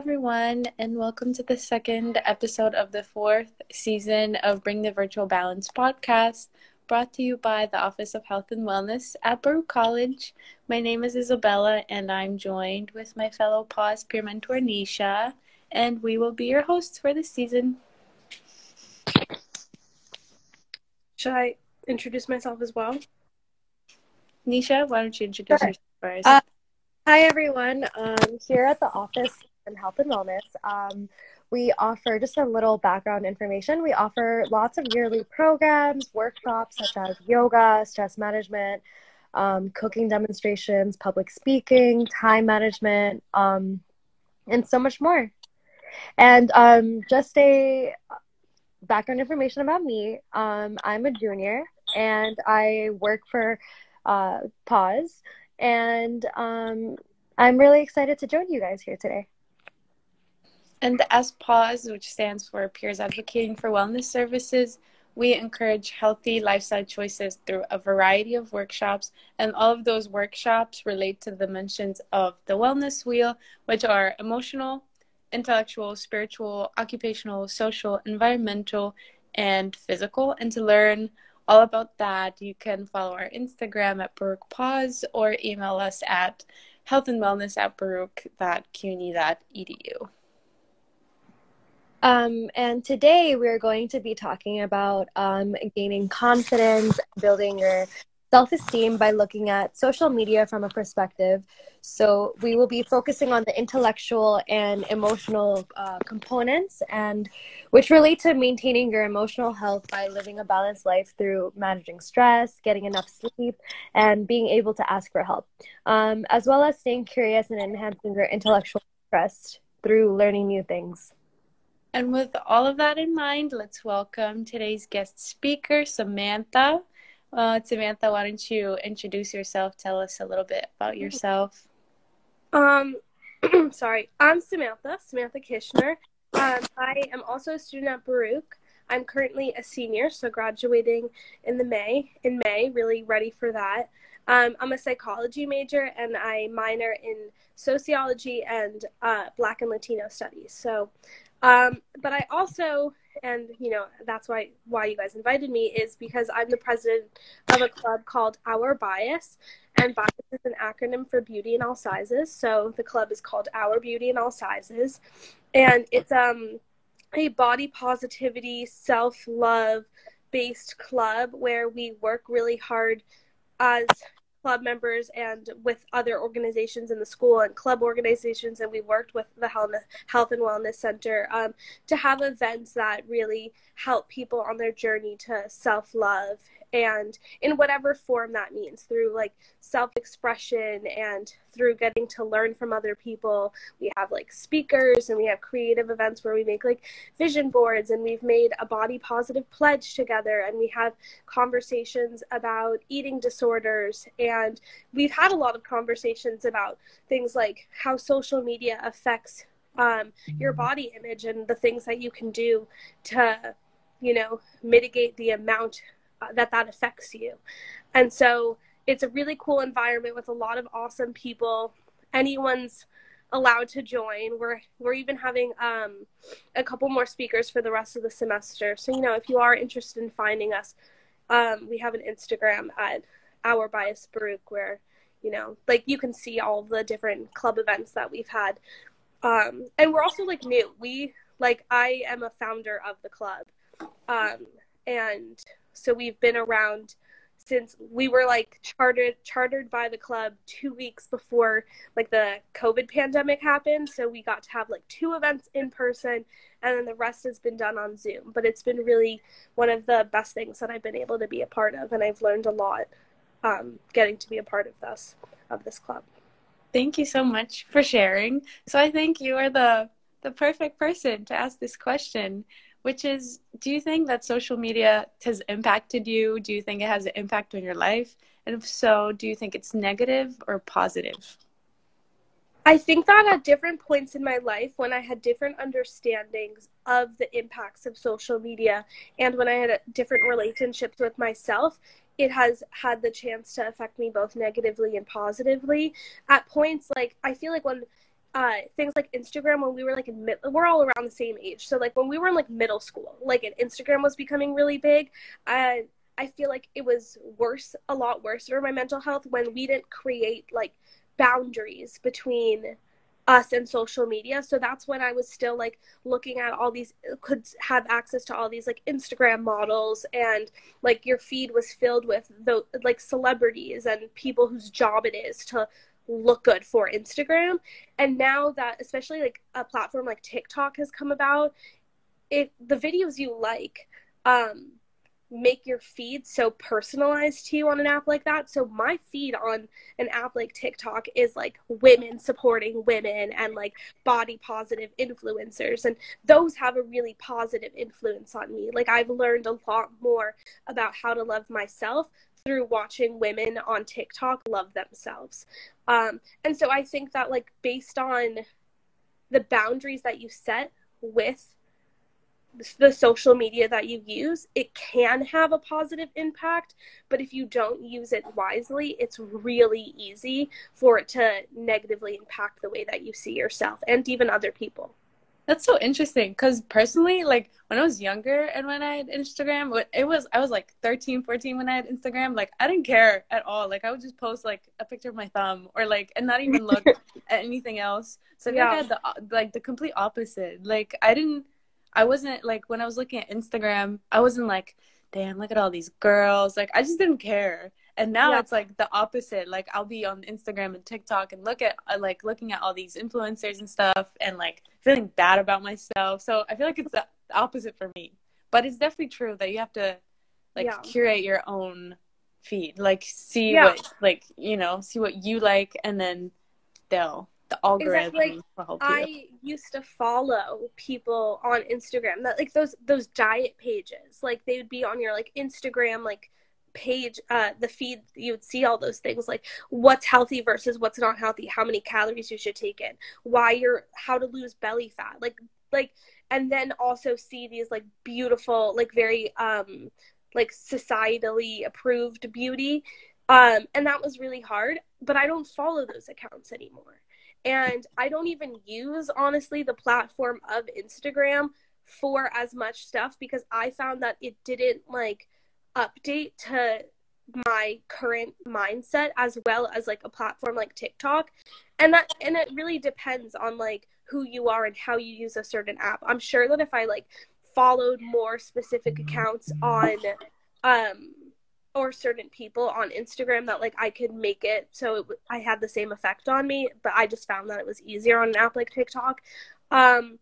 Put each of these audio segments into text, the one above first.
everyone, and welcome to the second episode of the fourth season of Bring the Virtual Balance podcast, brought to you by the Office of Health and Wellness at Baruch College. My name is Isabella, and I'm joined with my fellow PAWS peer mentor, Nisha, and we will be your hosts for this season. Should I introduce myself as well? Nisha, why don't you introduce Sure. yourself first? Uh, Hi, everyone. Um, here at the Office in Health and Wellness, um, we offer just a little background information. We offer lots of yearly programs, workshops such as yoga, stress management, um, cooking demonstrations, public speaking, time management, um, and so much more. And um, just a background information about me um, I'm a junior and I work for uh, PAWS. And um, I'm really excited to join you guys here today. And as PAWS, which stands for Peers Advocating for Wellness Services, we encourage healthy lifestyle choices through a variety of workshops. And all of those workshops relate to the dimensions of the wellness wheel, which are emotional, intellectual, spiritual, occupational, social, environmental, and physical. And to learn all about that, you can follow our Instagram at Baruch PAWS or email us at healthandwellness at baruch.cuny.edu. Um, and today we're going to be talking about um, gaining confidence, building your self esteem by looking at social media from a perspective. So we will be focusing on the intellectual and emotional uh, components, and which relate to maintaining your emotional health by living a balanced life through managing stress, getting enough sleep, and being able to ask for help, um, as well as staying curious and enhancing your intellectual interest through learning new things. And with all of that in mind, let's welcome today's guest speaker, Samantha. Uh, Samantha, why don't you introduce yourself? Tell us a little bit about yourself. Um, sorry, I'm Samantha, Samantha Kishner. Um, I am also a student at Baruch. I'm currently a senior, so graduating in the May in May. Really ready for that. Um, I'm a psychology major, and I minor in sociology and uh, Black and Latino studies. So, um, but I also, and you know, that's why why you guys invited me is because I'm the president of a club called Our Bias, and bias is an acronym for beauty in all sizes. So the club is called Our Beauty in All Sizes, and it's um a body positivity, self love based club where we work really hard as club members and with other organizations in the school and club organizations and we worked with the health and wellness center um, to have events that really help people on their journey to self love and in whatever form that means through like self expression and through getting to learn from other people. We have like speakers and we have creative events where we make like vision boards and we've made a body positive pledge together and we have conversations about eating disorders. And we've had a lot of conversations about things like how social media affects um, your body image and the things that you can do to you know mitigate the amount that that affects you. And so it's a really cool environment with a lot of awesome people. Anyone's allowed to join. We're we're even having um, a couple more speakers for the rest of the semester. So you know if you are interested in finding us um, we have an instagram at our bias baruch where you know like you can see all the different club events that we've had. Um, and we're also like new. We like i am a founder of the club. Um, and so we've been around since we were like chartered chartered by the club two weeks before like the covid pandemic happened. So we got to have like two events in person and then the rest has been done on zoom. But it's been really one of the best things that i've been able to be a part of and i've learned a lot um, getting to be a part of this of this club. Thank you so much for sharing. So I think you are the the perfect person to ask this question, which is do you think that social media has impacted you? Do you think it has an impact on your life? And if so, do you think it's negative or positive? I think that at different points in my life, when I had different understandings of the impacts of social media and when I had different relationships with myself, it has had the chance to affect me both negatively and positively. At points, like, I feel like when uh, things like Instagram when we were like in mid- we're all around the same age. So like when we were in like middle school, like and Instagram was becoming really big. I I feel like it was worse, a lot worse for my mental health when we didn't create like boundaries between us and social media. So that's when I was still like looking at all these could have access to all these like Instagram models and like your feed was filled with the like celebrities and people whose job it is to look good for Instagram. And now that especially like a platform like TikTok has come about, if the videos you like um make your feed so personalized to you on an app like that. So my feed on an app like TikTok is like women supporting women and like body positive influencers and those have a really positive influence on me. Like I've learned a lot more about how to love myself through watching women on TikTok love themselves. Um and so I think that like based on the boundaries that you set with the social media that you use, it can have a positive impact. But if you don't use it wisely, it's really easy for it to negatively impact the way that you see yourself and even other people. That's so interesting because personally, like when I was younger and when I had Instagram, it was, I was like 13, 14 when I had Instagram. Like I didn't care at all. Like I would just post like a picture of my thumb or like, and not even look at anything else. So I yeah. I had the, uh, like the complete opposite. Like I didn't, I wasn't like when I was looking at Instagram, I wasn't like, damn, look at all these girls. Like I just didn't care. And now yeah. it's like the opposite. Like I'll be on Instagram and TikTok and look at uh, like looking at all these influencers and stuff and like feeling bad about myself. So I feel like it's the opposite for me. But it's definitely true that you have to like yeah. curate your own feed. Like see yeah. what like, you know, see what you like and then they'll the algorithm exactly. will help you. I used to follow people on Instagram that like those those diet pages. Like they would be on your like Instagram like page uh the feed you would see all those things like what's healthy versus what's not healthy how many calories you should take in why you're how to lose belly fat like like and then also see these like beautiful like very um like societally approved beauty. Um and that was really hard but i don't follow those accounts anymore. And I don't even use, honestly, the platform of Instagram for as much stuff because I found that it didn't like update to my current mindset as well as like a platform like TikTok. And that and it really depends on like who you are and how you use a certain app. I'm sure that if I like followed more specific accounts on um or certain people on Instagram that like I could make it so it, I had the same effect on me, but I just found that it was easier on an app like TikTok. Um,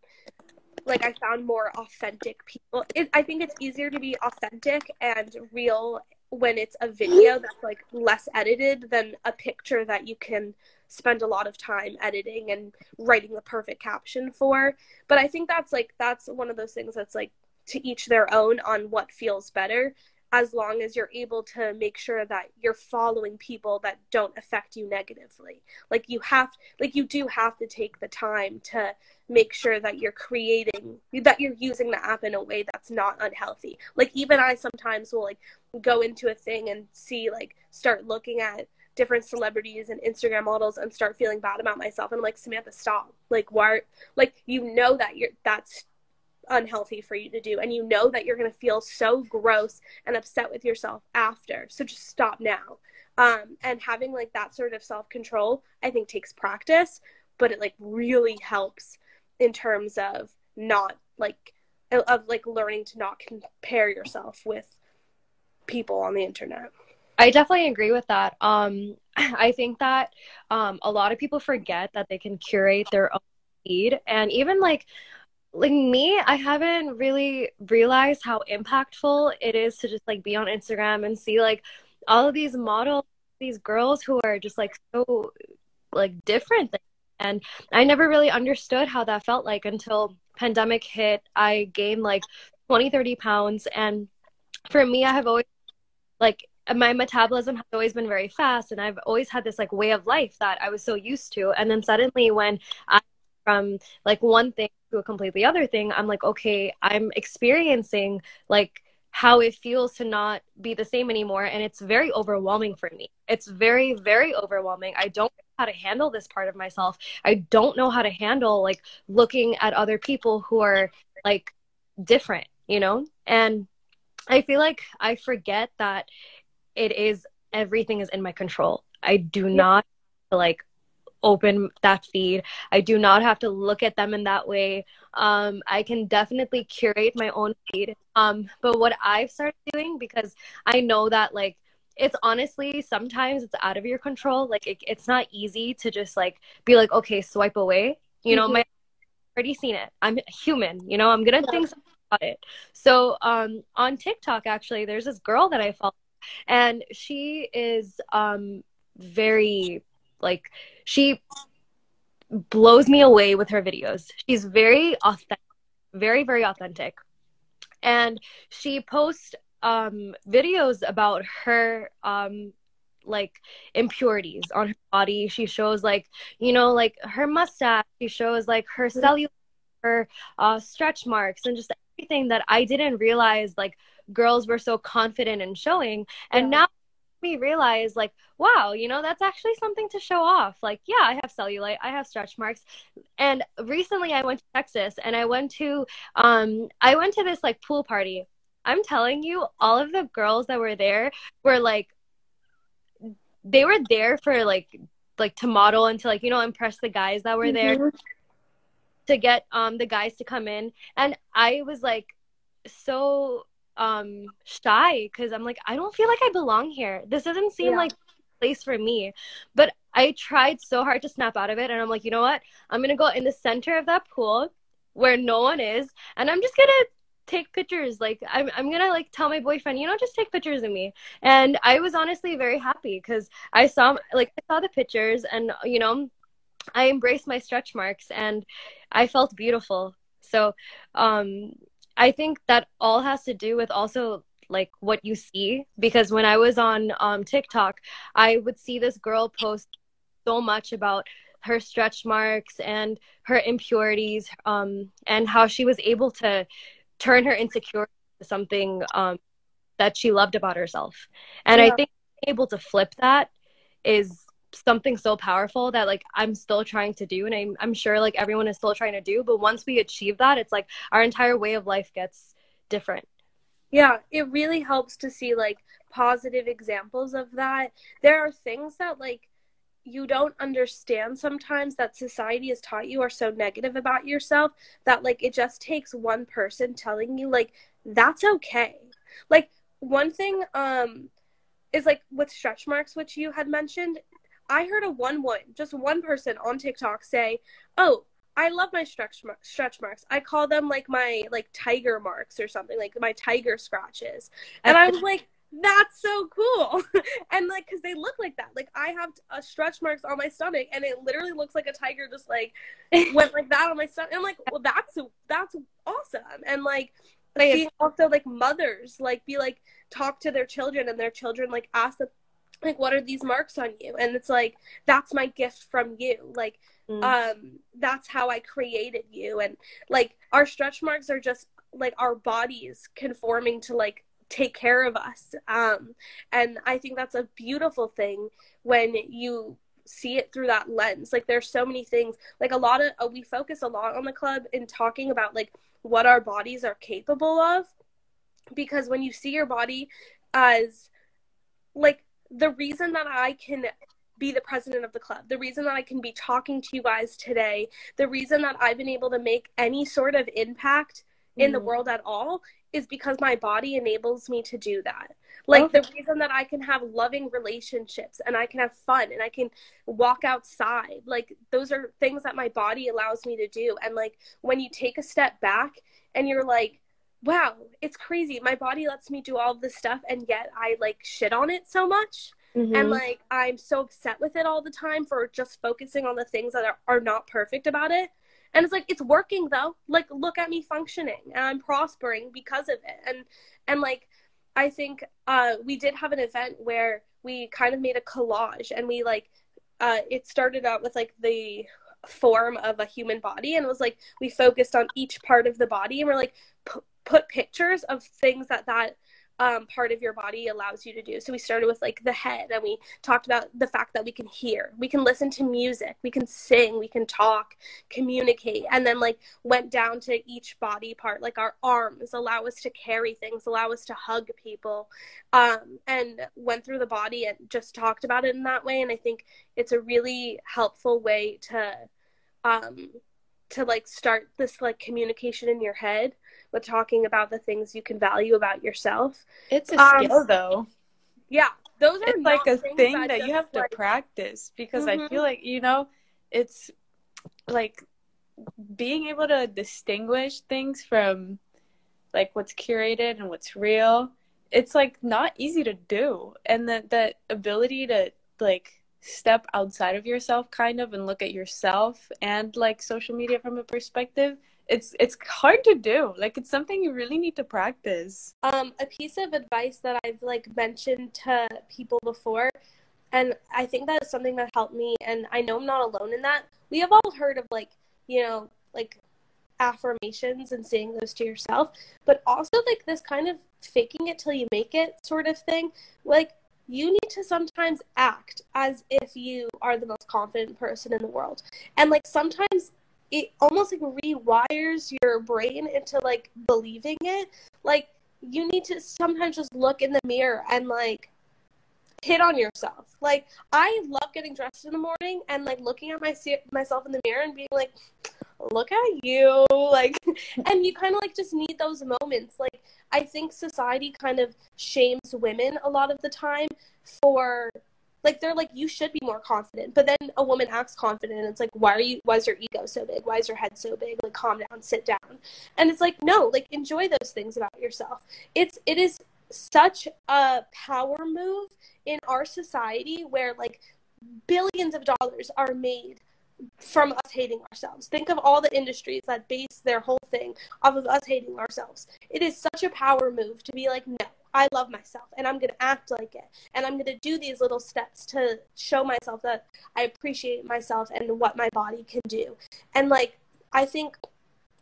like I found more authentic people. It, I think it's easier to be authentic and real when it's a video that's like less edited than a picture that you can spend a lot of time editing and writing the perfect caption for. But I think that's like that's one of those things that's like to each their own on what feels better as long as you're able to make sure that you're following people that don't affect you negatively. Like you have like you do have to take the time to make sure that you're creating that you're using the app in a way that's not unhealthy. Like even i sometimes will like go into a thing and see like start looking at different celebrities and instagram models and start feeling bad about myself. And I'm like samantha stop. Like why like you know that you're that's unhealthy for you to do and you know that you're going to feel so gross and upset with yourself after. So just stop now. Um, and having like that sort of self-control i think takes practice but it like really helps in terms of not like of like learning to not compare yourself with people on the internet. I definitely agree with that. Um, I think that um, a lot of people forget that they can curate their own feed, and even like like me, I haven't really realized how impactful it is to just like be on Instagram and see like all of these models, these girls who are just like so like different. And I never really understood how that felt like until pandemic hit. I gained like 20, 30 pounds. And for me, I have always like my metabolism has always been very fast and I've always had this like way of life that I was so used to. And then suddenly when I from like one thing to a completely other thing, I'm like, okay, I'm experiencing like how it feels to not be the same anymore and it's very overwhelming for me. It's very very overwhelming. I don't know how to handle this part of myself. I don't know how to handle like looking at other people who are like different you know? And i feel like i forget that it is everything is in my control. I do not like open that feed. I do not have to look at them in that way. Um, I can definitely curate my own feed. Um, but what I've started doing, because I know that like it's honestly sometimes it's out of your control. Like it, it's not easy to just like be like, okay, swipe away. You know, mm-hmm. my already seen it. I'm human. You know, I'm gonna yeah. think about it. So um, on TikTok, actually, there's this girl that I follow, and she is um very like she blows me away with her videos. She's very authentic, very very authentic. And she posts um videos about her um like impurities on her body. She shows like, you know, like her mustache. She shows like her cellulite, her uh, stretch marks, and just everything that I didn't realize like girls were so confident in showing. And yeah. now me realize like wow you know that's actually something to show off. Like yeah i have cellulite i have stretch marks. And recently i went to texas and i went to um i went to this like pool party. I'm telling you all of the girls that were there were like they were there for like like to model and to like you know impress the guys that were mm-hmm. there to get um the guys to come in. And i was like so um shy because I'm like I don't feel like I belong here. This doesn't seem yeah. like place for me. But I tried so hard to snap out of it and I'm like, you know what? I'm gonna go in the center of that pool where no one is and I'm just gonna take pictures like I'm, I'm gonna like tell my boyfriend you know just take pictures of me and i was honestly very happy because i saw like i saw the pictures and you know i embraced my stretch marks and i felt beautiful so um I think that all has to do with also like what you see because when I was on um, TikTok, I would see this girl post so much about her stretch marks and her impurities um, and how she was able to turn her insecurity to something um, that she loved about herself. And yeah. I think able to flip that is something so powerful that like I'm still trying to do and I'm I'm sure like everyone is still trying to do but once we achieve that it's like our entire way of life gets different. Yeah, it really helps to see like positive examples of that. There are things that like you don't understand sometimes that society has taught you are so negative about yourself that like it just takes one person telling you like that's okay. Like one thing um is like with stretch marks which you had mentioned I heard a one one, just one person on TikTok say, "Oh, I love my stretch stretch marks. I call them like my like tiger marks or something, like my tiger scratches." And I was like, "That's so cool!" and like, cause they look like that. Like I have a stretch marks on my stomach, and it literally looks like a tiger just like went like that on my stomach. And I'm like, well, that's that's awesome. And like, see also like mothers like be like talk to their children, and their children like ask them like what are these marks on you? And it's like that's my gift from you. Like mm. um that's how i created you. And like our stretch marks are just like our bodies conforming to like take care of us. Um and i think that's a beautiful thing when you see it through that lens. Like there's so many things like a lot of uh, we focus a lot on the club in talking about like what our bodies are capable of. Because when you see your body as like the reason that I can be the president of the club, the reason that I can be talking to you guys today, the reason that I've been able to make any sort of impact mm. in the mm. world at all is because my body enables me to do that. Like okay. the reason that I can have loving relationships and I can have fun and I can walk outside, like those are things that my body allows me to do. And like when you take a step back and you're like, wow, it's crazy. My body lets me do all this stuff and yet I like shit on it so much. Mm-hmm. And like I'm so upset with it all the time for just focusing on the things that are, are not perfect about it. And it's like it's working though. Like look at me functioning and I'm prospering because of it. And and like I think uh we did have an event where we kind of made a collage and we like uh it started out with like the form of a human body and it was like we focused on each part of the body and we're like put pictures of things that that um, part of your body allows you to do. So we started with like the head, and we talked about the fact that we can hear, we can listen to music, we can sing, we can talk, communicate, and then like went down to each body part, like our arms allow us to carry things, allow us to hug people, um, and went through the body and just talked about it in that way. And I think it's a really helpful way to um, to like start this like communication in your head with talking about the things you can value about yourself. It's a um, skill though. Yeah. Those are like a thing that, that you have to practice because mm-hmm. I feel like, you know, it's like being able to distinguish things from like what's curated and what's real. It's like not easy to do. And that that ability to like step outside of yourself kind of and look at yourself and like social media from a perspective it's it's hard to do. Like it's something you really need to practice. Um a piece of advice that i've like mentioned to people before and i think that is something that helped me and i know i'm not alone in that. We have all heard of like you know like affirmations and saying those to yourself but also like this kind of faking it till you make it sort of thing. Like you need to sometimes act as if you are the most confident person in the world. And like sometimes it almost like rewires your brain into like believing it. Like you need to sometimes just look in the mirror and like hit on yourself. Like I love getting dressed in the morning and like looking at my myself in the mirror and being like look at you like and you kind of like just need those moments like i think society kind of shames women a lot of the time for like they're like you should be more confident. But then a woman acts confident and it's like why are you why is your ego so big? Why is your head so big? Like calm down sit down. And it's like no like enjoy those things about yourself. It's it is such a power move in our society where like billions of dollars are made from us hating ourselves. Think of all the industries that base their whole thing off of us hating ourselves. It is such a power move to be like, no, I love myself and I'm going to act like it. And I'm going to do these little steps to show myself that I appreciate myself and what my body can do. And like, I think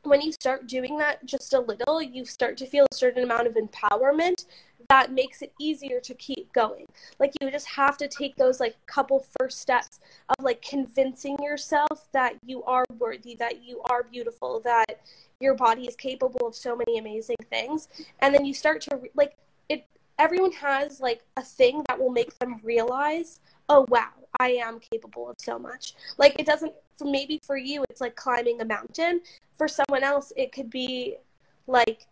when you start doing that just a little, you start to feel a certain amount of empowerment that makes it easier to keep going. Like you just have to take those like couple first steps of like convincing yourself that you are worthy, that you are beautiful, that your body is capable of so many amazing things. And then you start to like it everyone has like a thing that will make them realize, "Oh wow, I am capable of so much." Like it doesn't for maybe for you it's like climbing a mountain. For someone else it could be like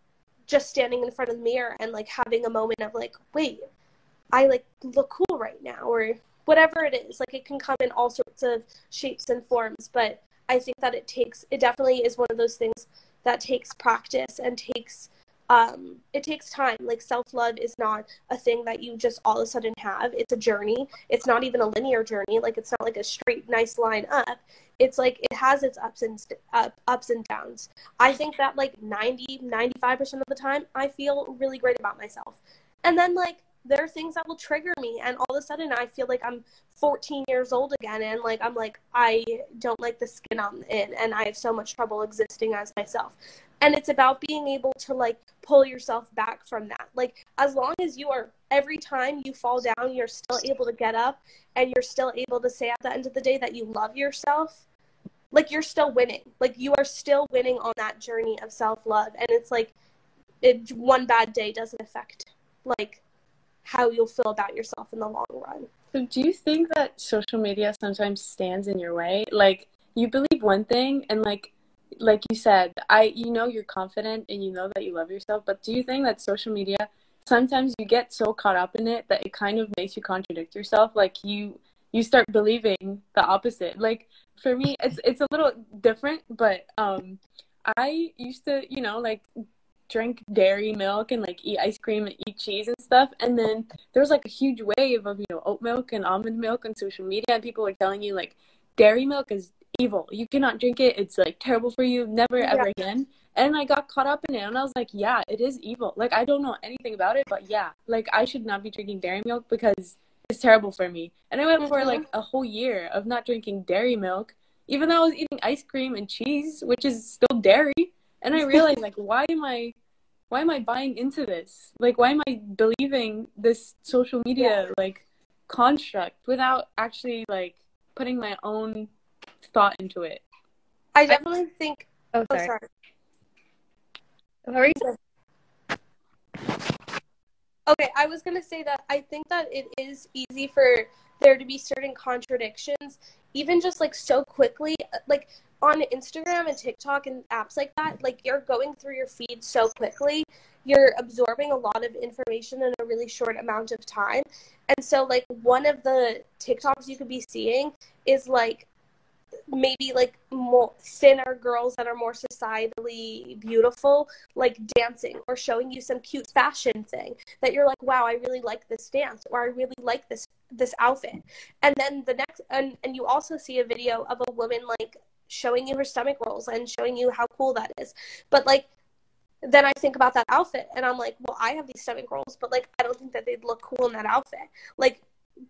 just standing in front of the mirror and like having a moment of like, wait, I like look cool right now or whatever it is. Like it can come in all sorts of shapes and forms, but I think that it takes it definitely is one of those things that takes practice and takes um it takes time. Like self-love is not a thing that you just all of a sudden have. It's a journey. It's not even a linear journey. Like it's not like a straight nice line up. It's like it has its ups and st- up, ups and downs. I think that like 90 95% of the time i feel really great about myself. And then like there are things that will trigger me and all of a sudden i feel like i'm 14 years old again and like i'm like i don't like the skin i'm in and i have so much trouble existing as myself and it's about being able to like pull yourself back from that. Like as long as you are every time you fall down you're still able to get up and you're still able to say at the end of the day that you love yourself like you're still winning. Like you are still winning on that journey of self-love. And it's like it one bad day doesn't affect like how you'll feel about yourself in the long run. So do you think that social media sometimes stands in your way? Like you believe one thing and like like you said i you know you're confident and you know that you love yourself but do you think that social media sometimes you get so caught up in it that it kind of makes you contradict yourself? Like you you start believing the opposite. Like for me it's it's a little different but um i used to you know like drink dairy milk and like eat ice cream and eat cheese and stuff and then there was like a huge wave of you know oat milk and almond milk on social media and people were telling you like dairy milk is evil you cannot drink it it's like terrible for you never yeah. ever again and I got caught up in it and I was like, yeah, it is evil. Like I don't know anything about it, but yeah, like I should not be drinking dairy milk because it's terrible for me. And I went mm-hmm. for like a whole year of not drinking dairy milk, even though I was eating ice cream and cheese, which is still dairy. And I realized like why am I why am I buying into this? Like, why am I believing this social media, yeah. like, construct without actually, like, putting my own thought into it? I definitely think. Oh, sorry. Oh, sorry. What are you saying? Okay, I was gonna say that I think that it is easy for there to be certain contradictions, even just like so quickly. Like on Instagram and TikTok and apps like that, like you're going through your feed so quickly, you're absorbing a lot of information in a really short amount of time. And so, like, one of the TikToks you could be seeing is like maybe like more thinner girls that are more societally beautiful like dancing or showing you some cute fashion thing that you're like wow i really like this dance or i really like this this outfit and then the next and, and you also see a video of a woman like showing you her stomach rolls and showing you how cool that is but like then I think about that outfit and I'm like, well, I have these stomach rolls, but like, I don't think that they'd look cool in that outfit. Like,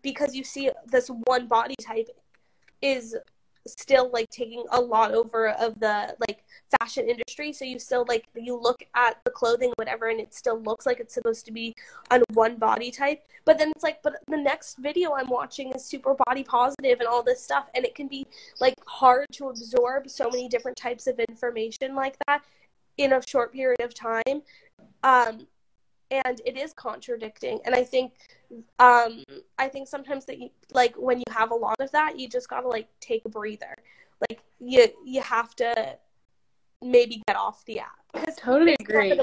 because you see this one body type is still like taking a lot over of the like fashion industry. So you still like you look at the clothing whatever and it still looks like it's supposed to be on one body type. But then it's like but the next video i'm watching is super body positive and all this stuff and it can be like hard to absorb so many different types of information like that in a short period of time. Um and it is contradicting and i think um i think sometimes that you, like when you have a lot of that you just gotta like take a breather. Like you you have to maybe get off the app. Because totally agree.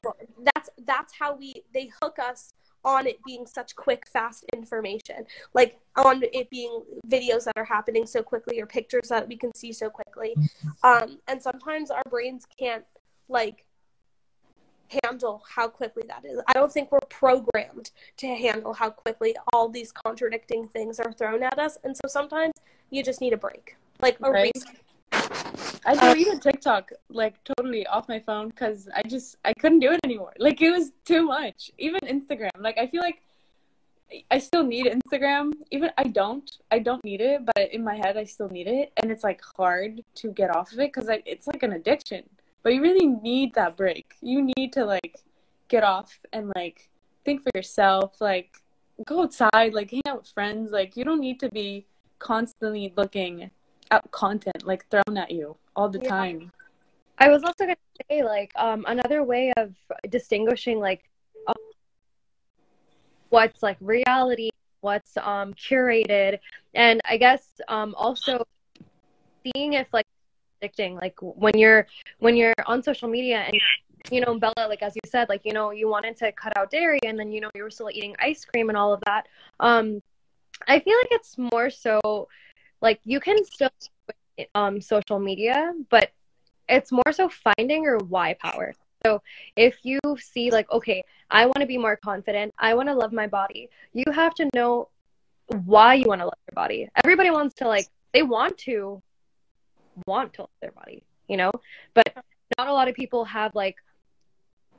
that's that's how we they hook us on it being such quick fast information. Like on it being videos that are happening so quickly or pictures that we can see so quickly. Um and sometimes our brains can't like handle how quickly that is. I don't think we're programmed to handle how quickly all these contradicting things are thrown at us. And so sometimes you just need a break. Like a right. I deleted uh, TikTok like totally off my phone because I just I couldn't do it anymore. Like it was too much. Even Instagram. Like I feel like I still need Instagram. Even I don't. I don't need it, but in my head I still need it, and it's like hard to get off of it because it's like an addiction. But you really need that break. You need to like get off and like think for yourself, like go outside, like hang out with friends. Like you don't need to be constantly looking at content like thrown at you all the yeah. time. I was also gonna say like um another way of distinguishing like um, what's like reality, what's um curated, and I guess um also seeing if like addicting like when you're when you're on social media and you know bella like as you said like you know you wanted to cut out dairy and then you know you were still eating ice cream and all of that um i feel like it's more so like you can still um social media but it's more so finding your why power. So if you see like okay i want to be more confident i want to love my body you have to know why you want to love your body. Everybody wants to like they want to want to love their body, you know? But not a lot of people have like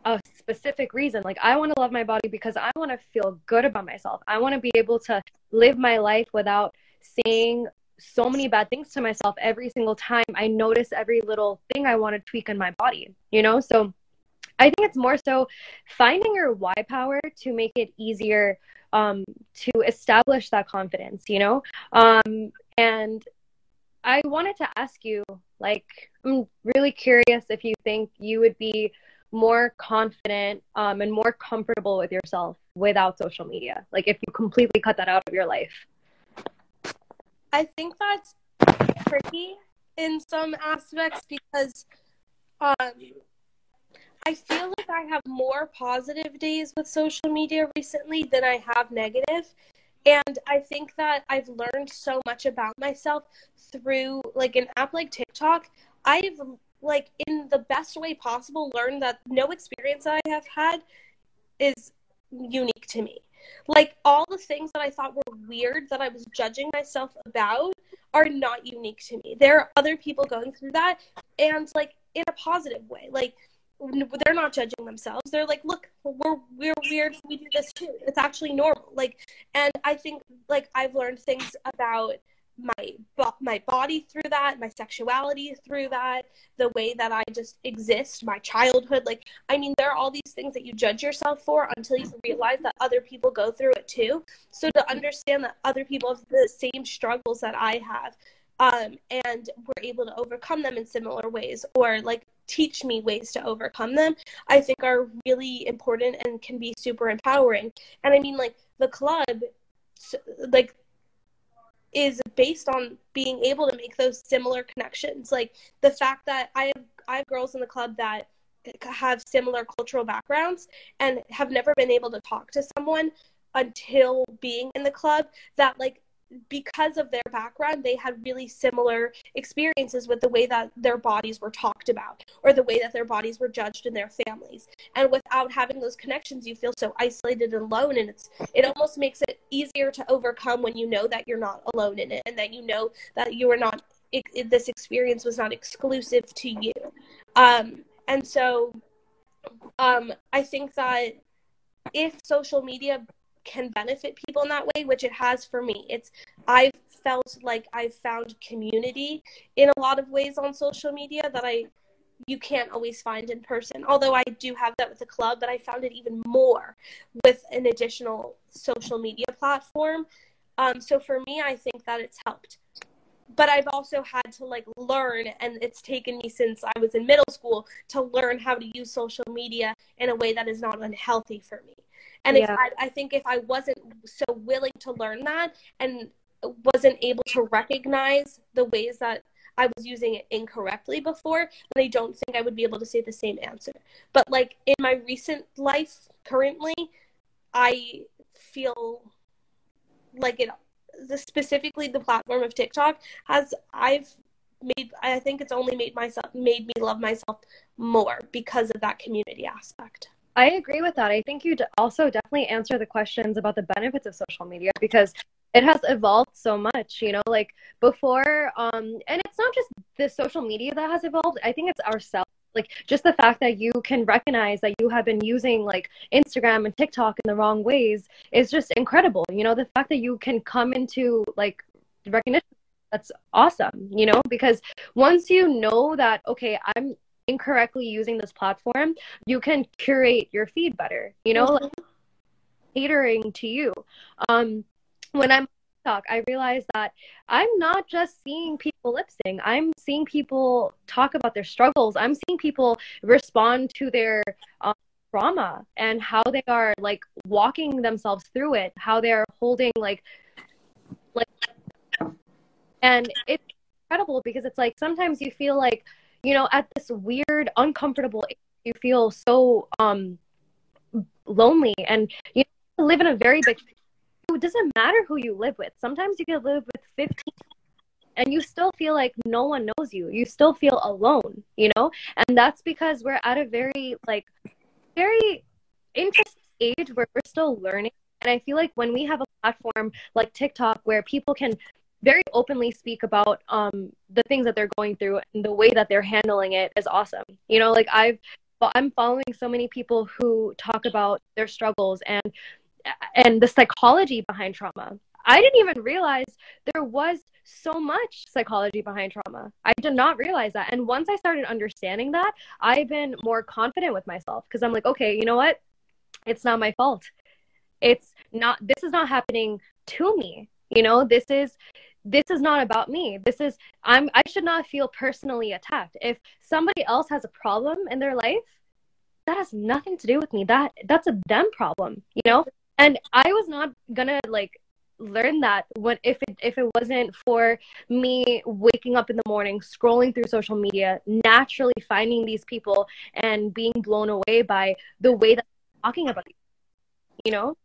a specific reason. Like, I want to love my body because I want to feel good about myself. I want to be able to live my life without saying so many bad things to myself every single time I notice every little thing I want to tweak in my body, you know? So I think it's more so finding your why power to make it easier um, to establish that confidence, you know? Um, and I wanted to ask you, like, I'm really curious if you think you would be more confident um, and more comfortable with yourself without social media. Like, if you completely cut that out of your life. I think that's tricky in some aspects because um, I feel like I have more positive days with social media recently than I have negative. And I think that I've learned so much about myself through like an app like TikTok. I've like in the best way possible learned that no experience I have had is unique to me. Like all the things that I thought were weird that I was judging myself about are not unique to me. There are other people going through that and like in a positive way. Like they're not judging themselves they're like look we're we're weird we do this too it's actually normal like and i think like i've learned things about my my body through that, my sexuality through that, the way that I just exist, my childhood. Like, I mean, there are all these things that you judge yourself for until you realize that other people go through it too. So to understand that other people have the same struggles that I have, um, and we're able to overcome them in similar ways, or like teach me ways to overcome them, I think are really important and can be super empowering. And I mean, like the club, like is based on being able to make those similar connections. Like the fact that I have I have girls in the club that have similar cultural backgrounds and have never been able to talk to someone until being in the club that like because of their background, they had really similar experiences with the way that their bodies were talked about or the way that their bodies were judged in their families. And without having those connections, you feel so isolated and alone. And it's it almost makes it easier to overcome when you know that you're not alone in it and that you know that you are not it, this experience was not exclusive to you. Um, and so um, I think that if social media can benefit people in that way, which it has for me. It's I've felt like I've found community in a lot of ways on social media that I you can't always find in person. Although I do have that with the club, but I found it even more with an additional social media platform. Um, so for me, I think that it's helped. But I've also had to like learn, and it's taken me since I was in middle school to learn how to use social media in a way that is not unhealthy for me. And yeah. if I, I think if I wasn't so willing to learn that and wasn't able to recognize the ways that I was using it incorrectly before, then I don't think I would be able to say the same answer. But like in my recent life currently, I feel like it the, specifically the platform of TikTok has I've made I think it's only made myself made me love myself more because of that community aspect. I agree with that. I think you also definitely answer the questions about the benefits of social media because it has evolved so much, you know, like before um and it's not just the social media that has evolved. I think it's ourselves. Like just the fact that you can recognize that you have been using like Instagram and TikTok in the wrong ways is just incredible. You know, the fact that you can come into like recognition that's awesome, you know, because once you know that okay, I'm incorrectly using this platform, you can curate your feed better, you know, mm-hmm. like, catering to you. Um, when I'm TikTok, I realize that I'm not just seeing people lip sync. I'm seeing people talk about their struggles. I'm seeing people respond to their um, trauma and how they are like walking themselves through it, how they're holding like like and it's incredible because it's like sometimes you feel like you know, at this weird, uncomfortable age, you feel so um lonely and you live in a very big it doesn't matter who you live with. Sometimes you can live with 15 and you still feel like no one knows you. You still feel alone, you know? And that's because we're at a very like very interesting age where we're still learning. And I feel like when we have a platform like TikTok where people can very openly speak about um, the things that they're going through and the way that they're handling it is awesome. You know, like I've I'm following so many people who talk about their struggles and and the psychology behind trauma. I didn't even realize there was so much psychology behind trauma. I did not realize that. And once I started understanding that, I've been more confident with myself because I'm like, okay, you know what? It's not my fault. It's not, this is not happening to me. You know, this is this is not about me. This is i'm i should not feel personally attacked. If somebody else has a problem in their life that has nothing to do with me. That that's a them problem you know? And i was not gonna like learn that when if it if it wasn't for me waking up in the morning scrolling through social media naturally finding these people and being blown away by the way that talking about you know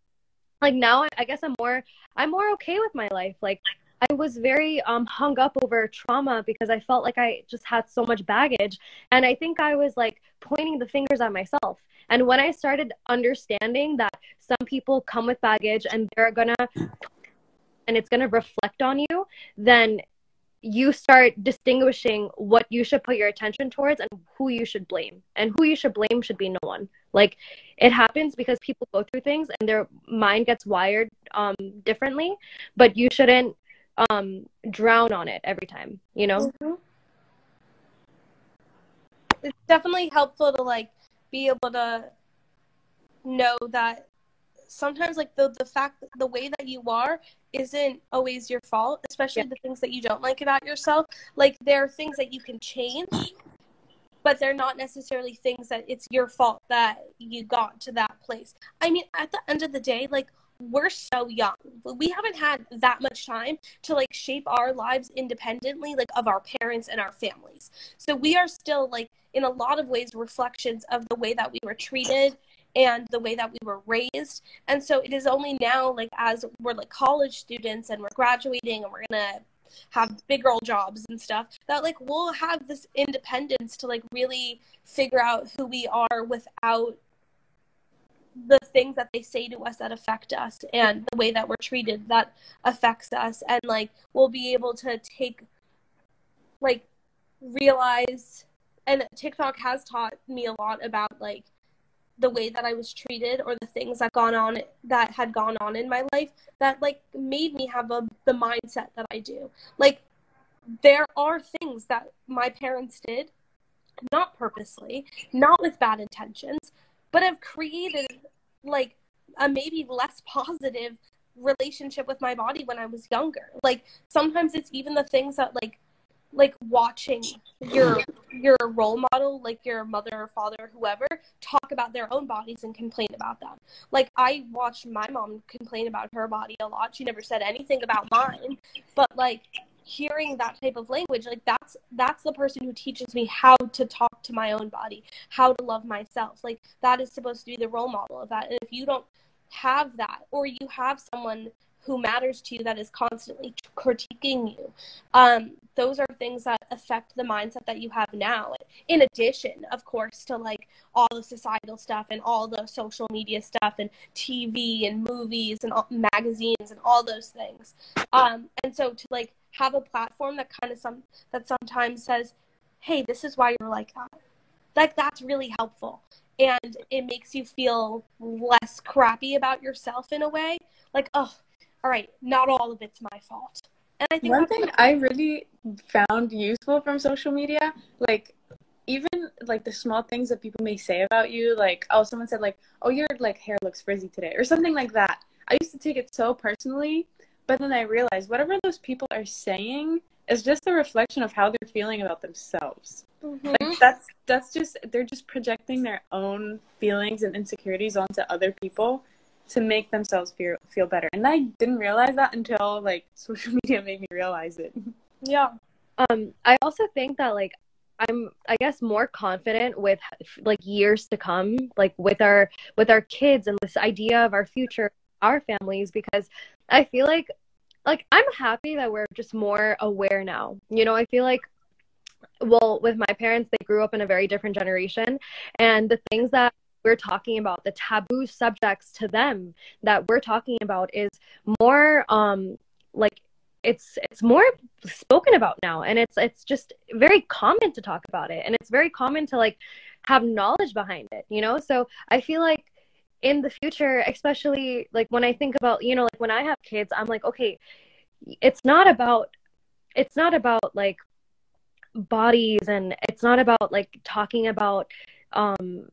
like now i guess i'm more i'm more okay with my life like I was very um, hung up over trauma because I felt like I just had so much baggage. And I think I was like pointing the fingers at myself. And when I started understanding that some people come with baggage and they're to, and it's to reflect on you, then you start distinguishing what you should put your attention towards and who you should blame. And who you should blame should be no one. Like it happens because people go through things and their mind gets wired um, differently, but you shouldn't um drown on it every time you know mm-hmm. it's definitely helpful to like be able to know that sometimes like the the fact the way that you are isn't always your fault especially yeah. the things that you don't like about yourself like there are things that you can change but they're not necessarily things that it's your fault that you got to that place i mean at the end of the day like we're so young. We haven't had that much time to like shape our lives independently, like of our parents and our families. So we are still like in a lot of ways reflections of the way that we were treated and the way that we were raised. And so it is only now, like as we're like college students and we're graduating and we're gonna have big girl jobs and stuff that like we'll have this independence to like really figure out who we are without the things that they say to us that affect us and the way that we're treated that affects us and like we'll be able to take like realize and TikTok has taught me a lot about like the way that I was treated or the things that gone on that had gone on in my life that like made me have a, the mindset that I do. Like there are things that my parents did not purposely, not with bad intentions, but have created like a maybe less positive relationship with my body when I was younger. Like sometimes it's even the things that like like watching your your role model like your mother or father or whoever talk about their own bodies and complain about them. Like i watched my mom complain about her body a lot. She never said anything about mine. But like hearing that type of language like that's that's the person who teaches me how to talk to my own body how to love myself. Like that is supposed to be the role model of that. And if you don't have that or you have someone who matters to you that is constantly critiquing you. Um, those are things that affect the mindset that you have now. In addition of course to like all the societal stuff and all the social media stuff and tv and movies and all, magazines and all those things. Um, and so to like have a platform that kind of some that sometimes says hey this is why you're like that. Like that's really helpful. And it makes you feel less crappy about yourself in a way. Like oh all right not all of it's my fault and i think one thing i really found useful from social media like even like the small things that people may say about you like oh someone said like oh your like hair looks frizzy today or something like that i used to take it so personally but then I realized whatever those people are saying is just a reflection of how they're feeling about themselves. Mm-hmm. Like that's that's just they're just projecting their own feelings and insecurities onto other people to make themselves feel feel better. And I didn't realize that until like social media made me realize it. Yeah. Um I also think that like I'm I guess more confident with like years to come like with our with our kids and this idea of our future our families because I feel like like I'm happy that we're just more aware now. You know, I feel like well, with my parents, they grew up in a very different generation and the things that we're talking about, the taboo subjects to them that we're talking about is more um like it's it's more spoken about now. And it's it's just very common to talk about it. And it's very common to like have knowledge behind it you know? So i feel like in the future, especially like when I think about, you know, like when I have kids, I'm like, okay, it's not about, it's not about like bodies and it's not about like talking about, um,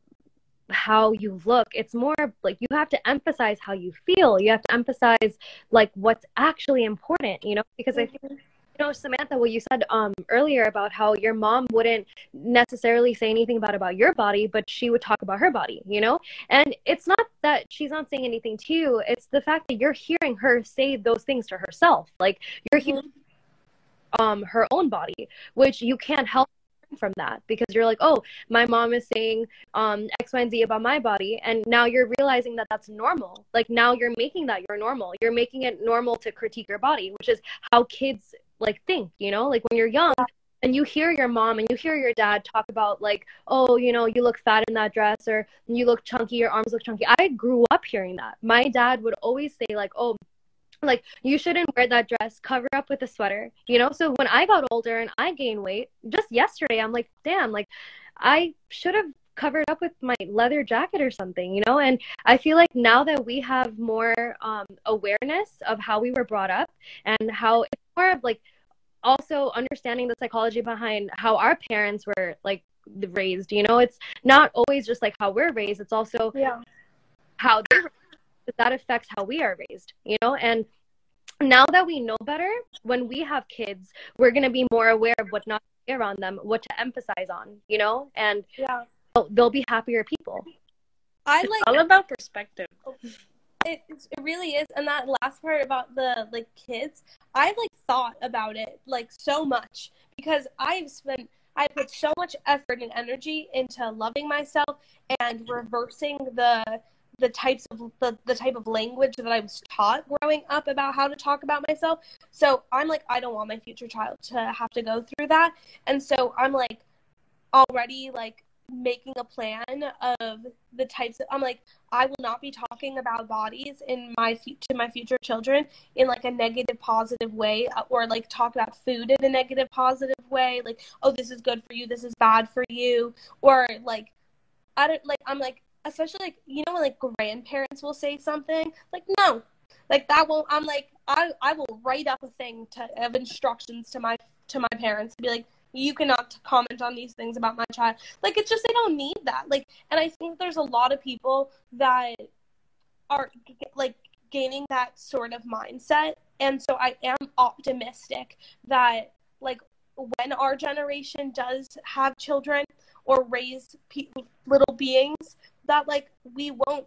how you look. It's more like you have to emphasize how you feel. You have to emphasize like what's actually important you know? Because i think you know samantha what you said um earlier about how your mom wouldn't necessarily say anything about about your body but she would talk about her body you know? And it's not that she's not saying anything to you. It's the fact that you're hearing her say those things to herself. Like you're mm-hmm. hearing um her own body which you can't help from that because you're like oh my mom is saying um x y and z about my body and now you're realizing that that's normal. Like now you're making that your normal. You're making it normal to critique your body which is how kids like think you know? Like when you're young and you hear your mom and you hear your dad talk about like oh you know you look fat in that dress or you look chunky your arms look chunky. I grew up hearing that. My dad would always say like oh like you shouldn't wear that dress cover up with a sweater you know so when i got older and i gained weight just yesterday i'm like damn like i should have covered up with my leather jacket or something, you know? And I feel like now that we have more um, awareness of how we were brought up and how it's more of like also understanding the psychology behind how our parents were like raised you know it's not always just like how we're raised it's also Yeah. how they that affects how we are raised you know and now that we know better when we have kids we're going to be more aware of what not to say around them what to emphasize on you know and Yeah. they'll, they'll be happier people I It's like all about perspective. it, it really is and that last part about the like kids i've like thought about it like so much because i've spent i put so much effort and energy into loving myself and reversing the the types of the, the type of language that i was taught growing up about how to talk about myself. So i'm like i don't want my future child to have to go through that. And so i'm like already like making a plan of the types of i'm like I will not be talking about bodies in my to my future children in like a negative positive way uh, or like talk about food in a negative positive way like oh this is good for you this is bad for you or like I don't like I'm like especially like you know when like grandparents will say something? Like no. Like that won't I'm like I I will write up a thing to of instructions to my to my parents to be like you cannot comment on these things about my child. Like it's just they don't need that. Like and i think there's a lot of people that are like gaining that sort of mindset. And so i am optimistic that like when our generation does have children or raise pe- little beings that like we won't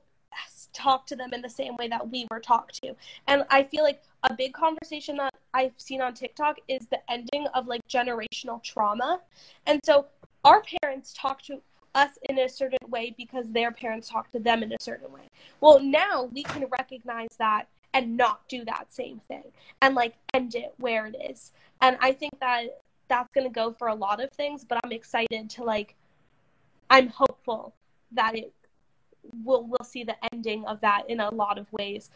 talk to them in the same way that we were talked to and i feel like a big conversation that I've seen on TikTok is the ending of like generational trauma. And so our parents talk to us in a certain way because their parents talk to them in a certain way. Well, now we can recognize that and not do that same thing and like end it where it is. And I think that that's going to go for a lot of things, but I'm excited to like I'm hopeful that it will we'll see the ending of that in a lot of ways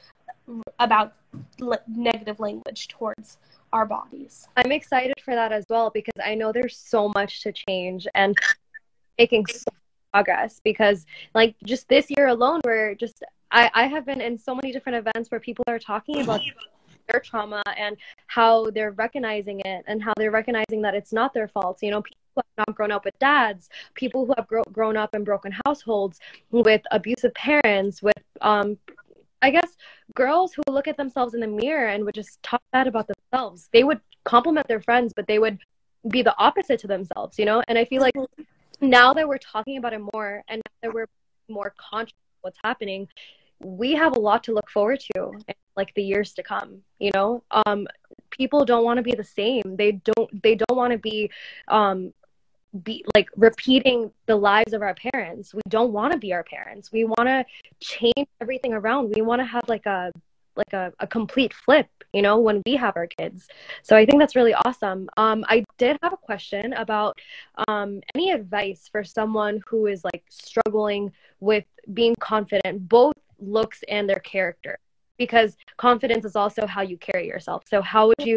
about le- negative language towards our bodies. I'm excited for that as well because I know there's so much to change and making so progress because like just this year alone we're just I, I have been in so many different events where people are talking about their trauma and how they're recognizing it and how they're recognizing that it's not their fault. You know, people who have not grown up with dads, people who have gro- grown up in broken households with abusive parents, with um I guess girls who look at themselves in the mirror and would just talk bad about themselves. They would compliment their friends, but they would be the opposite to themselves, you know? And I feel like now that we're talking about it more and that we're more conscious of what's happening, we have a lot to look forward to in like the years to come, you know? Um people don't want to be the same. They don't they don't want to be um be like repeating the lives of our parents. We don't want to be our parents. We want to change everything around. We want to have like a like a, a complete flip, you know, when we have our kids. So I think that's really awesome. Um, I did have a question about um, any advice for someone who is like struggling with being confident, both looks and their character, because confidence is also how you carry yourself. So how would you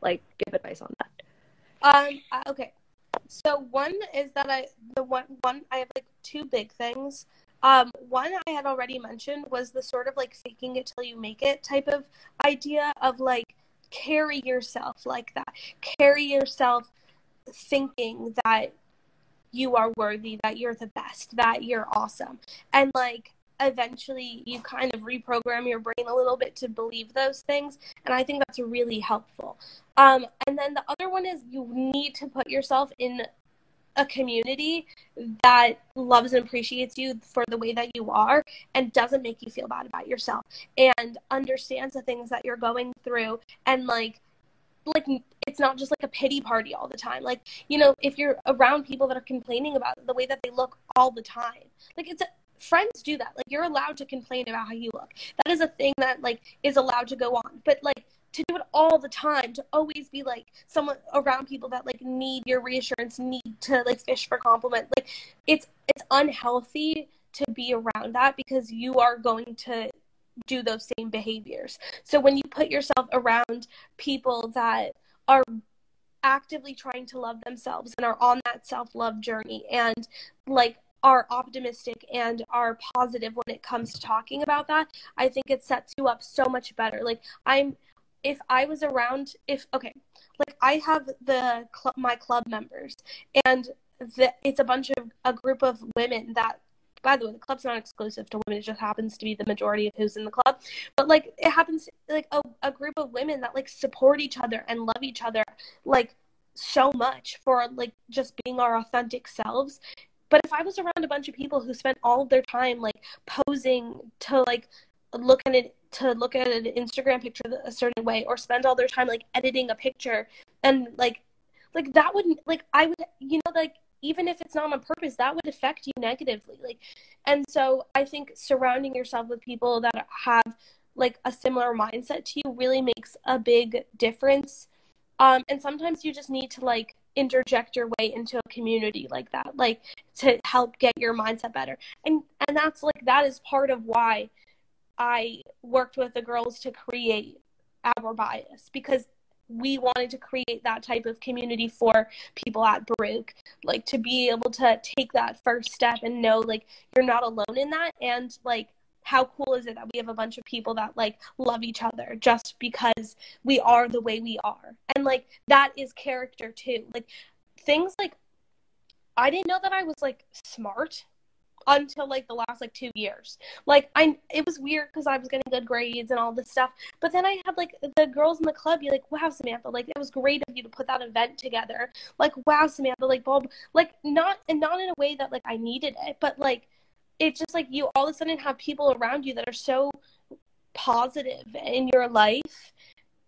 like give advice on that? Um. Okay. So one is that I the one one I have like two big things. Um. One I had already mentioned was the sort of like faking it till you make it type of idea of like carry yourself like that. Carry yourself thinking that you are worthy, that you're the best, that you're awesome, and like eventually you kind of reprogram your brain a little bit to believe those things and i think that's really helpful. Um, and then the other one is you need to put yourself in a community that loves and appreciates you for the way that you are and doesn't make you feel bad about yourself and understands the things that you're going through. And like like it's not just like a pity party all the time. Like you know if you're around people that are complaining about the way that they look all the time like it's friends do that. Like you're allowed to complain about how you look. That is a thing that like is allowed to go on. But like to do it all the time to always be like someone around people that like need your reassurance need to like fish for compliment like it's it's unhealthy to be around that because you are going to do those same behaviors. So when you put yourself around people that are actively trying to love themselves and are on that self-love journey and like are optimistic and are positive when it comes to talking about that i think it sets you up so much better like i'm if I was around, if okay, like I have the club, my club members, and the, it's a bunch of a group of women that. By the way, the club's not exclusive to women. It just happens to be the majority of who's in the club. But like, it happens like a, a group of women that like support each other and love each other like so much for like just being our authentic selves but if I was around a bunch of people who spent all of their time like posing to like look at it to look at an Instagram picture a certain way or spend all their time like editing a picture and like like that wouldn't like I would you know like even if it's not on purpose that would affect you negatively like and so I think surrounding yourself with people that have like a similar mindset to you really makes a big difference. Um and sometimes you just need to like interject your way into a community like that like to help get your mindset better. And and that's like that is part of why i worked with the girls to create our bias because we wanted to create that type of community for people at Baruch, like to be able to take that first step and know like you're not alone in that. And like how cool is it that we have a bunch of people that like love each other just because we are the way we are? And like that is character too. Like things like i didn't know that i was like smart until like the last like two years. Like i it was weird because i was getting good grades and all this stuff but then i had like the girls in the club be like wow samantha like it was great of you to put that event together. Like wow samantha like bob like not and not in a way that like i needed it but like it's just like you all of a sudden have people around you that are so positive in your life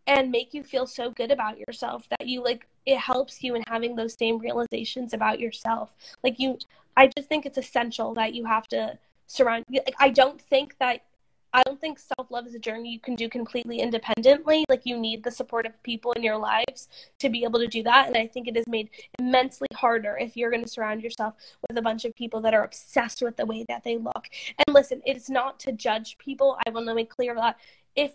and make you feel so good about yourself that you like it helps you in having those same realizations about yourself. Like you i just think it's essential that you have to surround like i don't think that I don't think self love is a journey you can do completely independently. Like you need the support of people in your lives to be able to do that. And I think it is made immensely harder if you're going to surround yourself with a bunch of people that are obsessed with the way that they look. And listen, it's not to judge people. I want to make clear that if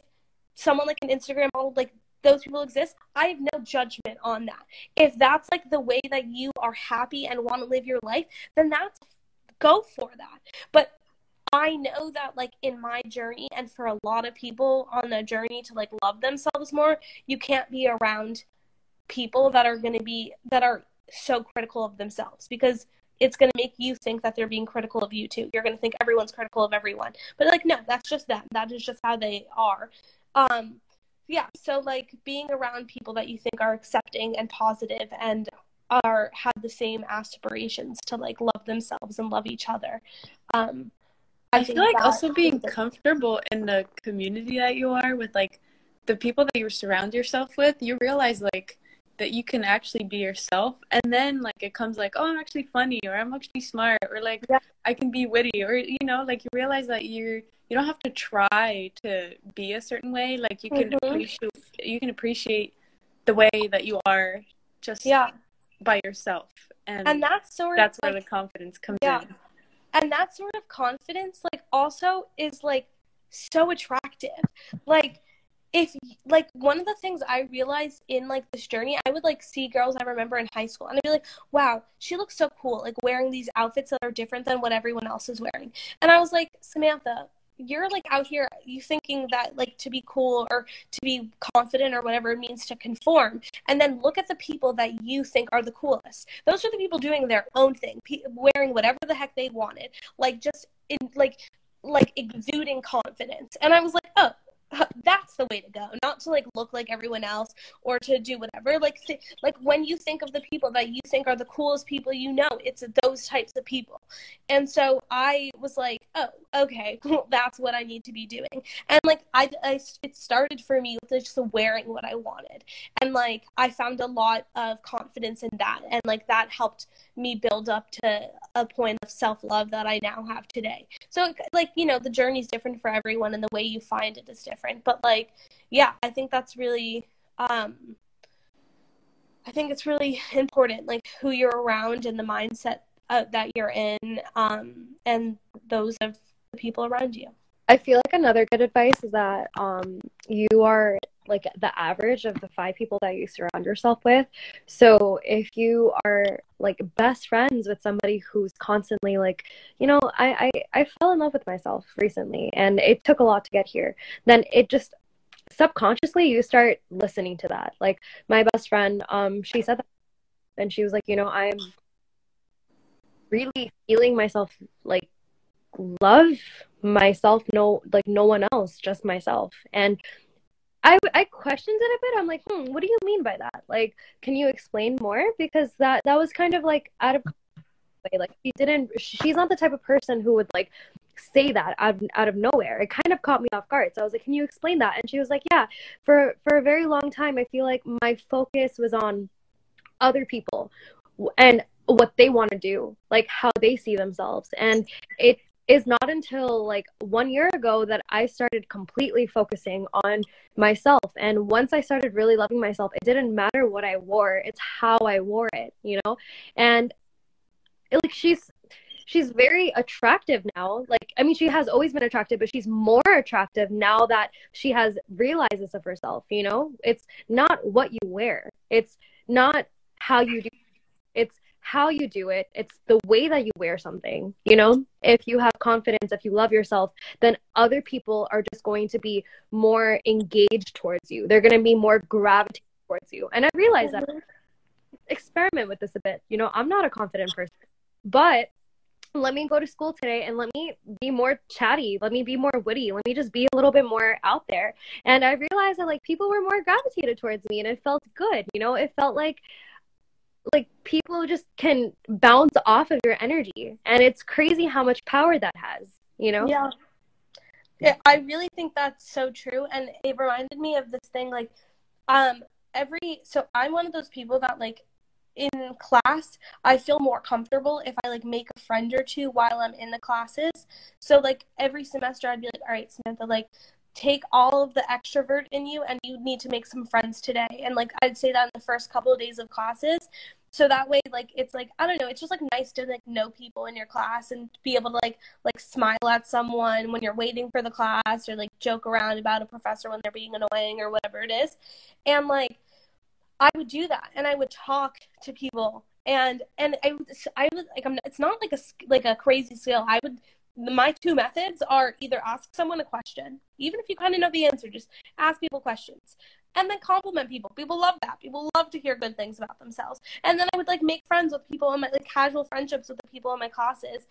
someone like an Instagram model, like those people exist, I have no judgment on that. If that's like the way that you are happy and want to live your life, then that's go for that. But I know that like in my journey and for a lot of people on the journey to like love themselves more, you can't be around people that are going to be that are so critical of themselves because it's going to make you think that they're being critical of you too. You're going to think everyone's critical of everyone. But like no, that's just them. That is just how they are. Um yeah, so like being around people that you think are accepting and positive and are have the same aspirations to like love themselves and love each other. Um I, feel like also being comfortable in the community that you are with like the people that you surround yourself with, you realize like that you can actually be yourself and then like it comes like oh i'm actually funny or i'm actually smart or like yeah. i can be witty or you know like you realize that you're you don't have to try to be a certain way like you can mm-hmm. appreciate you can appreciate the way that you are just yeah by yourself and, and that's sort that's of where like, the confidence comes yeah. in and that sort of confidence like also is like so attractive like if like one of the things I realized in like this journey, I would like see girls I remember in high school and I'd be like, wow, she looks so cool, like wearing these outfits that are different than what everyone else is wearing. And I was like, Samantha, you're like out here you thinking that like to be cool or to be confident or whatever it means to conform. And then look at the people that you think are the coolest. Those are the people doing their own thing wearing whatever the heck they wanted. Like just in like like exuding confidence. And i was like oh that's the way to go. Not to like look like everyone else or to do whatever. Like th- like when you think of the people that you think are the coolest people you know it's those types of people. And so i was like oh okay well, that's what i need to be doing. And like I, I it started for me with just wearing what i wanted. And like i found a lot of confidence in that. And like that helped me build up to a point of self-love that i now have today. So like you know the journey's different for everyone and the way you find it is different. But like yeah i think that's really um i think it's really important like who you're around and the mindset uh, that you're in um and those of the people around you. I feel like another good advice is that um you are like the average of the five people that you surround yourself with. So if you are like best friends with somebody who's constantly like, you know, I, I, I fell in love with myself recently and it took a lot to get here, then it just subconsciously you start listening to that. Like my best friend, um, she said that and she was like, you know, I'm really feeling myself like love myself no like no one else just myself and I, I questioned it a bit. I'm like hmm what do you mean by that? Like can you explain more? Because that that was kind of like out of like she didn't she's not the type of person who would like say that out, out of nowhere. It kind of caught me off guard. So i was like can you explain that? And she was like yeah for for a very long time i feel like my focus was on other people and what they want to do like how they see themselves. And it is not until like one year ago that I started completely focusing on myself. And once I started really loving myself, it didn't matter what I wore, it's how I wore it, you know? And it, like she's she's very attractive now. Like I mean she has always been attractive, but she's more attractive now that she has realized this of herself, you know? It's not what you wear. It's not how you do it's how you do it it's the way that you wear something you know? If you have confidence if you love yourself then other people are just going to be more engaged towards you. They're going to be more gravitated towards you. And i realize mm-hmm. that experiment with this a bit you know? I'm not a confident person. But let me go to school today and let me be more chatty let me be more witty let me just be a little bit more out there. And i realized that like people were more gravitated towards me and it felt good you know? It felt like like people just can bounce off of your energy and it's crazy how much power that has you know yeah yeah, I really think that's so true, and it reminded me of this thing. Like, um, every so I'm one of those people that like in class I feel more comfortable if I like make a friend or two while I'm in the classes. So like every semester I'd be like, all right, Samantha, like take all of the extrovert in you and you need to make some friends today. And like I'd say that in the first couple of days of classes so that way like it's like i don't know it's just like nice to like know people in your class and be able to like like smile at someone when you're waiting for the class or like joke around about a professor when they're being annoying or whatever it is. And like i would do that and i would talk to people and and i i would like i'm it's not like a like a crazy skill. I would my two methods are either ask someone a question even if you kind of know the answer just ask people questions and then compliment people. People love that. People love to hear good things about themselves. And then I would like make friends with people in my like casual friendships with the people in my classes.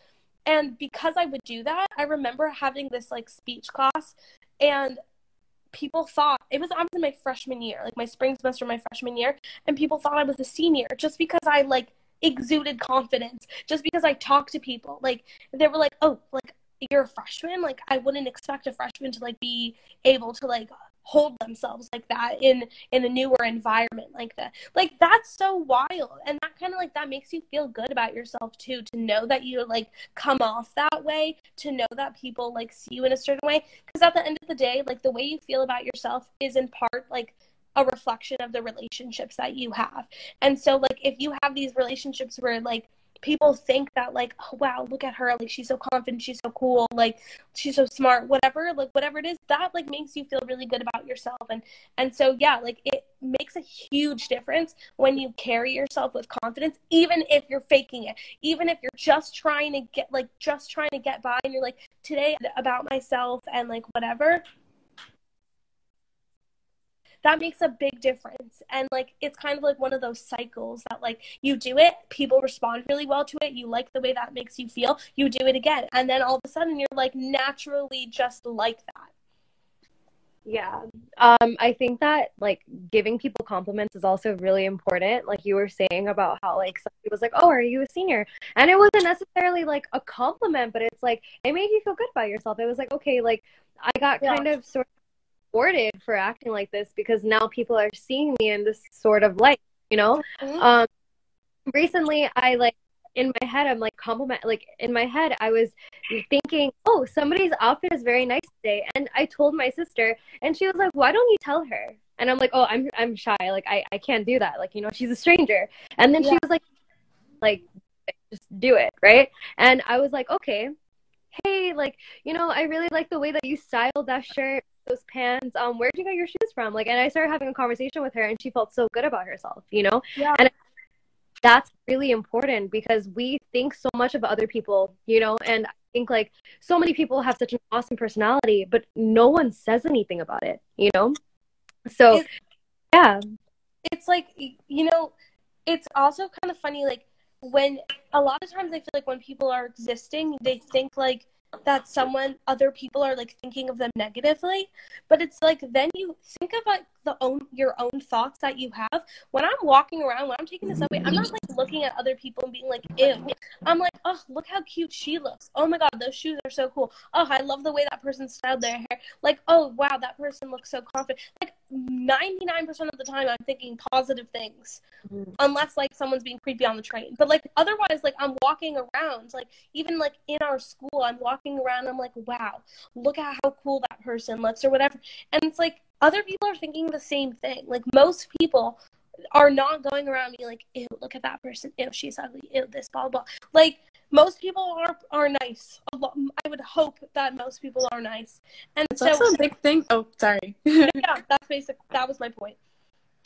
And because I would do that, I remember having this like speech class and people thought it was in my freshman year, like my spring semester my freshman year, and people thought I was a senior just because I like exuded confidence, just because I talked to people. Like they were like, "Oh, like you're a freshman? Like i wouldn't expect a freshman to like be able to like hold themselves like that in in a newer environment like that. Like that's so wild. And that kind of like that makes you feel good about yourself too to know that you like come off that way to know that people like see you in a certain way. Because at the end of the day like the way you feel about yourself is in part like a reflection of the relationships that you have. And so like if you have these relationships where like people think that like oh wow look at her like she's so confident she's so cool like she's so smart whatever like whatever it is that like makes you feel really good about yourself. And and so yeah like it makes a huge difference when you carry yourself with confidence even if you're faking it even if you're just trying to get like just trying to get by and you're like today about myself and like whatever that makes a big difference and like it's kind of like one of those cycles that like you do it people respond really well to it you like the way that makes you feel you do it again and then all of a sudden you're like naturally just like that yeah. Um, I think that like giving people compliments is also really important. Like you were saying about how like somebody was like, Oh, are you a senior? And it wasn't necessarily like a compliment, but it's like it made you feel good about yourself. It was like, okay, like I got yeah. kind of sort rewarded for acting like this because now people are seeing me in this sort of light, you know? Mm-hmm. Um, recently, I like in my head, I'm like compliment, like in my head, I was thinking, oh, somebody's outfit is very nice today. And I told my sister, and she was like, why don't you tell her? And I'm like, oh, I'm I'm shy. Like I, I can't do that. Like, you know, she's a stranger. And then yeah. she was like, like, just do it, right? And I was like, okay, hey, like, you know, I really like the way that you styled that shirt those pants um where'd you get your shoes from like and i started having a conversation with her and she felt so good about herself you know yeah. and that's really important because we think so much of other people you know and i think like so many people have such an awesome personality but no one says anything about it you know So, yeah. It's like, you know, it's also kind of funny, like, when a lot of times I feel like when people are existing, they think like that someone other people are like thinking of them negatively but it's like then you think about the own your own thoughts that you have. When i'm walking around when i'm taking the subway i'm not like looking at other people and being like ew. I'm like oh look how cute she looks. Oh my god those shoes are so cool. Oh i love the way that person styled their hair. Like oh wow that person looks so confident. Like 99% of the time i'm thinking positive things. Mm-hmm. unless like someone's being creepy on the train. But like otherwise like i'm walking around. Like even like in our school i'm walking around. I'm like wow look at how cool that person looks or whatever. And it's like other people are thinking the same thing. Like most people are not going around being like ew look at that person. Ew she's ugly. Ew this blah blah. Like most people are are nice. I would hope that most people are nice. And it's so also a big thing. Oh sorry. Yeah that's basic that was my point.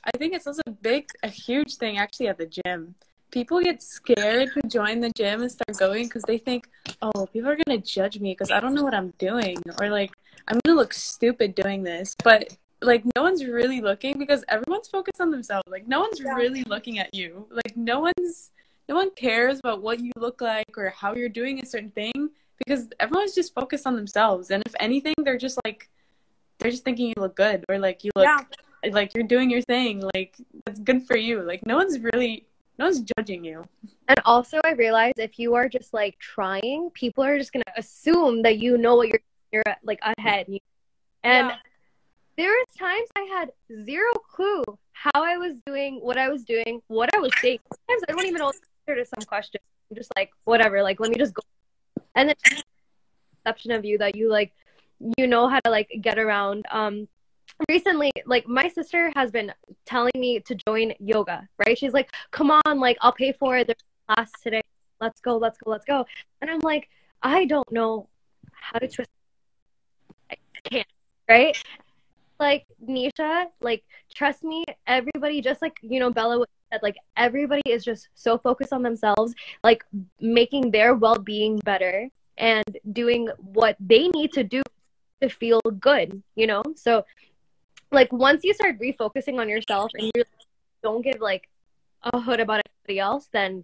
I think it's also a big a huge thing actually at the gym. People get scared to join the gym and start going because they think oh people are gonna judge me because i don't know what i'm doing or like i'm gonna look stupid doing this. But like no one's really looking because everyone's focused on themselves. Like no one's yeah. really looking at you. Like no one's no one cares about what you look like or how you're doing a certain thing because everyone's just focused on themselves. And if anything they're just like they're just thinking you look good or like you look yeah. like you're doing your thing. Like that's good for you. Like no one's really no one's judging you. And also i realize if you are just like trying people are just gonna assume that you know what you're you're like ahead. And yeah. there was times i had zero clue how i was doing what i was doing what i was saying. Sometimes i don't even know to some questions. I'm just like, whatever, like let me just go. And then perception of you that you like you know how to like get around. Um recently, like my sister has been telling me to join yoga, right? She's like, Come on, like I'll pay for it. There's class today. Let's go, let's go, let's go. And I'm like, I don't know how to twist I can't, right? Like Nisha, like trust me, everybody just like you know Bella that like everybody is just so focused on themselves, like making their well being better and doing what they need to do to feel good, you know? So, like, once you start refocusing on yourself and you don't give like a hood about anybody else, then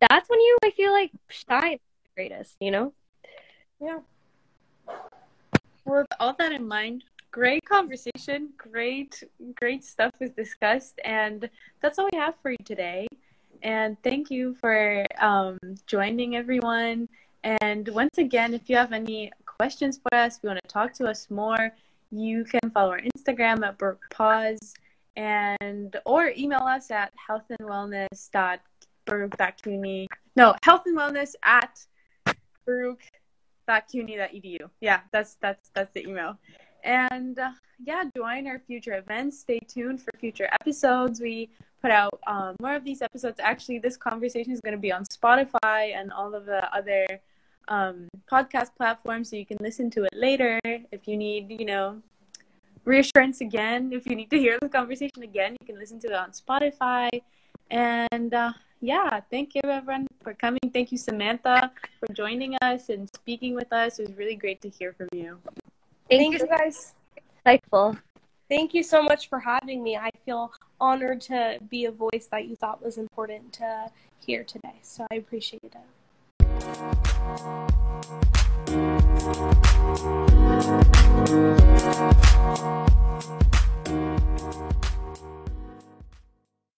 that's when you, I feel like, shine the greatest, you know? Yeah. With all that in mind, great conversation. Great, great stuff was discussed. And that's all we have for you today. And thank you for um, joining everyone. And once again, if you have any questions for us, if you want to talk to us more, you can follow our Instagram at Baruch PAWS and or email us at healthandwellness.baruch.cuny. No, health and wellness at baruch.cuny.edu. Yeah, that's that's that's the email. And uh, yeah, join our future events. Stay tuned for future episodes. We put out um, more of these episodes. Actually, this conversation is going to be on Spotify and all of the other um, podcast platforms, so you can listen to it later if you need, you know, reassurance again. If you need to hear the conversation again, you can listen to it on Spotify. And uh, yeah, thank you everyone for coming. Thank you, Samantha, for joining us and speaking with us. It was really great to hear from you. Thank, Thank you guys. Insightful. Thank you so much for having me. I feel honored to be a voice that you thought was important to hear today. So I appreciate it.